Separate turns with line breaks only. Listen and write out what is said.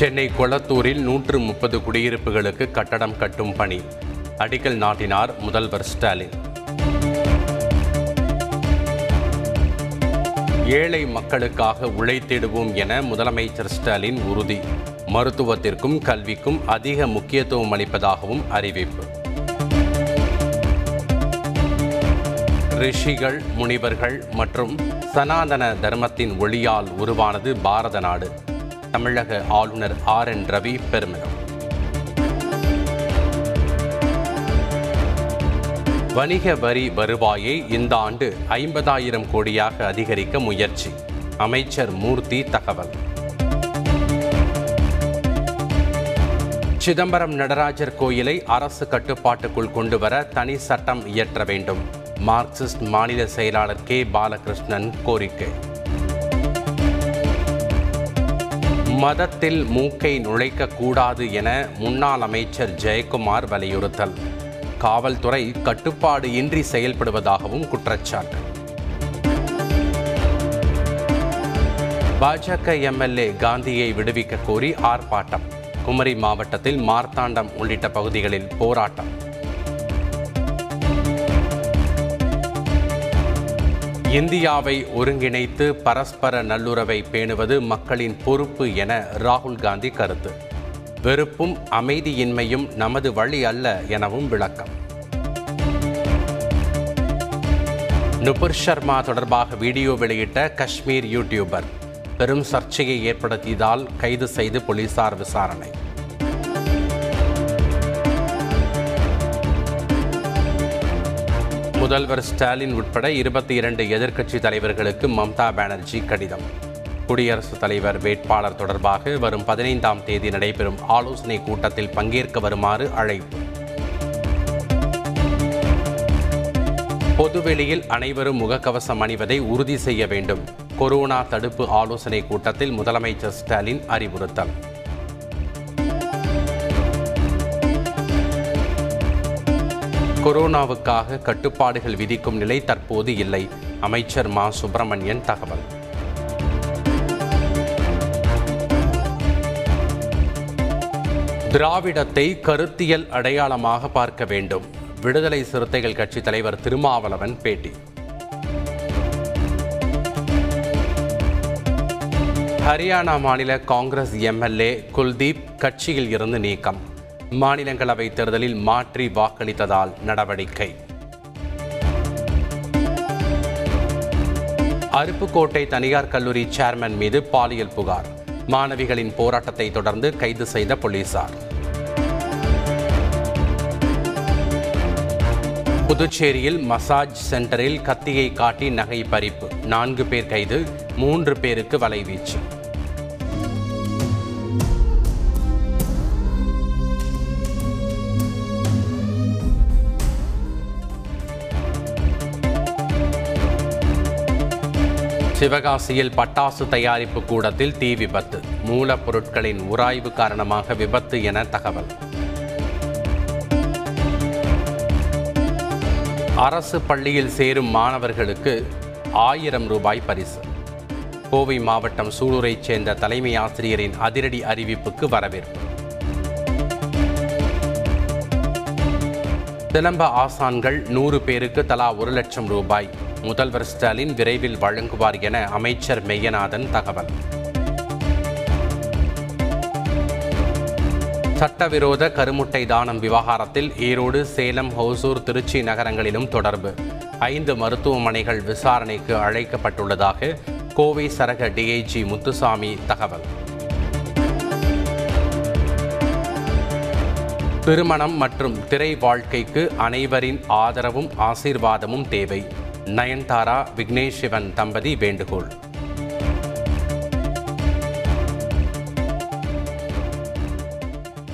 சென்னை கொளத்தூரில் நூற்று முப்பது குடியிருப்புகளுக்கு கட்டடம் கட்டும் பணி. அடிக்கல் நாட்டினார் முதல்வர் ஸ்டாலின். ஏழை மக்களுக்காக உழைத்திடுவோம் என முதலமைச்சர் ஸ்டாலின் உறுதி. மருத்துவத்திற்கும் கல்விக்கும் அதிக முக்கியத்துவம் அளிப்பதாகவும் அறிவிப்பு. ரிஷிகள் முனிவர்கள் மற்றும் சனாதன தர்மத்தின் ஒளியால் உருவானது பாரத நாடு. தமிழக ஆளுநர் ஆர் என் ரவி பெருமிதம். வணிக வரி வருவாயை இந்த ஆண்டு ஐம்பதாயிரம் கோடியாக அதிகரிக்க முயற்சி. அமைச்சர் மூர்த்தி தகவல். சிதம்பரம் நடராஜர் கோயிலை அரசு கட்டுப்பாட்டுக்குள் கொண்டு வர தனி சட்டம் இயற்ற வேண்டும். மார்க்சிஸ்ட் மாநில செயலாளர் கே. பாலகிருஷ்ணன் கோரிக்கை. மதத்தில் மூக்கை நுழைக்க கூடாது என முன்னாள் அமைச்சர் ஜெயக்குமார் வலியுறுத்தல். காவல்துறை கட்டுப்பாடு இன்றி செயல்படுவதாகவும் குற்றச்சாட்டு. பாஜக எம்எல்ஏ காந்தியை விடுவிக்க கோரி ஆர்ப்பாட்டம். குமரி மாவட்டத்தில் மார்த்தாண்டம் உள்ளிட்ட பகுதிகளில் போராட்டம். இந்தியாவை ஒருங்கிணைத்து பரஸ்பர நல்லுறவை பேணுவது மக்களின் பொறுப்பு என ராகுல் காந்தி கருத்து. வெறுப்பும் அமைதியின்மையும் நமது வழி அல்ல எனவும் விளக்கம். நுபுர் சர்மா தொடர்பாக வீடியோ வெளியிட்ட காஷ்மீர் யூடியூபர். பெரும் சர்ச்சையை ஏற்படுத்தியதால் கைது செய்து போலீசார் விசாரணை. முதல்வர் ஸ்டாலின் உட்பட இருபத்தி இரண்டு எதிர்க்கட்சி தலைவர்களுக்கு மம்தா பானர்ஜி கடிதம். குடியரசுத் தலைவர் வேட்பாளர் தொடர்பாக வரும் பதினைந்தாம் தேதி நடைபெறும் ஆலோசனை கூட்டத்தில் பங்கேற்க வருமாறு அழைப்பு. பொதுவெளியில் அனைவரும் முகக்கவசம் அணிவதை உறுதி செய்ய வேண்டும். கொரோனா தடுப்பு ஆலோசனை கூட்டத்தில் முதலமைச்சர் ஸ்டாலின் அறிவுறுத்தல். கொரோனாவுக்காக கட்டுப்பாடுகள் விதிக்கும் நிலை தற்போது இல்லை. அமைச்சர் மா. சுப்பிரமணியன் தகவல். திராவிடத்தை கருத்தியல் அடையாளமாக பார்க்க வேண்டும். விடுதலை சிறுத்தைகள் கட்சி தலைவர் திருமாவளவன் பேட்டி. ஹரியானா மாநில காங்கிரஸ் எம்எல்ஏ குல்தீப் கட்சியில் இருந்து நீக்கம். மாநிலங்களவை தேர்தலில் மாற்றி வாக்களித்ததால் நடவடிக்கை. அருப்புக்கோட்டை தனியார் கல்லூரி சேர்மன் மீது பாலியல் புகார். மாணவிகளின் போராட்டத்தை தொடர்ந்து கைது செய்த போலீசார். புதுச்சேரியில் மசாஜ் சென்டரில் கத்தியை காட்டி நகை பறிப்பு நான்கு பேர் கைது மூன்று பேருக்கு வலைவீச்சு. சிவகாசியில் பட்டாசு தயாரிப்பு கூடத்தில் தீ விபத்து. மூலப்பொருட்களின் உராய்வு காரணமாக விபத்து என தகவல். அரசு பள்ளியில் சேரும் மாணவர்களுக்கு ஆயிரம் ரூபாய் பரிசு. கோவை மாவட்டம் சூலூரைச் சேர்ந்த தலைமை ஆசிரியரின் அதிரடி அறிவிப்புக்கு வரவேற்பு. சிலம்ப ஆசான்கள் நூறு பேருக்கு தலா ஒரு லட்சம் ரூபாய். முதல்வர் ஸ்டாலின் விரைவில் வழங்குவார் என அமைச்சர் மெய்யநாதன் தகவல். சட்டவிரோத கருமுட்டை தானம் விவகாரத்தில் ஈரோடு சேலம் ஹோசூர் திருச்சி நகரங்களிலும் தொடர்பு. ஐந்து மருத்துவமனைகள் விசாரணைக்கு அழைக்கப்பட்டுள்ளதாக கோவை சரக டிஐஜி முத்துசாமி தகவல். திருமணம் மற்றும் திரை வாழ்க்கைக்கு அனைவரின் ஆதரவும் ஆசீர்வாதமும் தேவை. நயன்தாரா விக்னேஷ் சிவன் தம்பதி வேண்டுகோள்.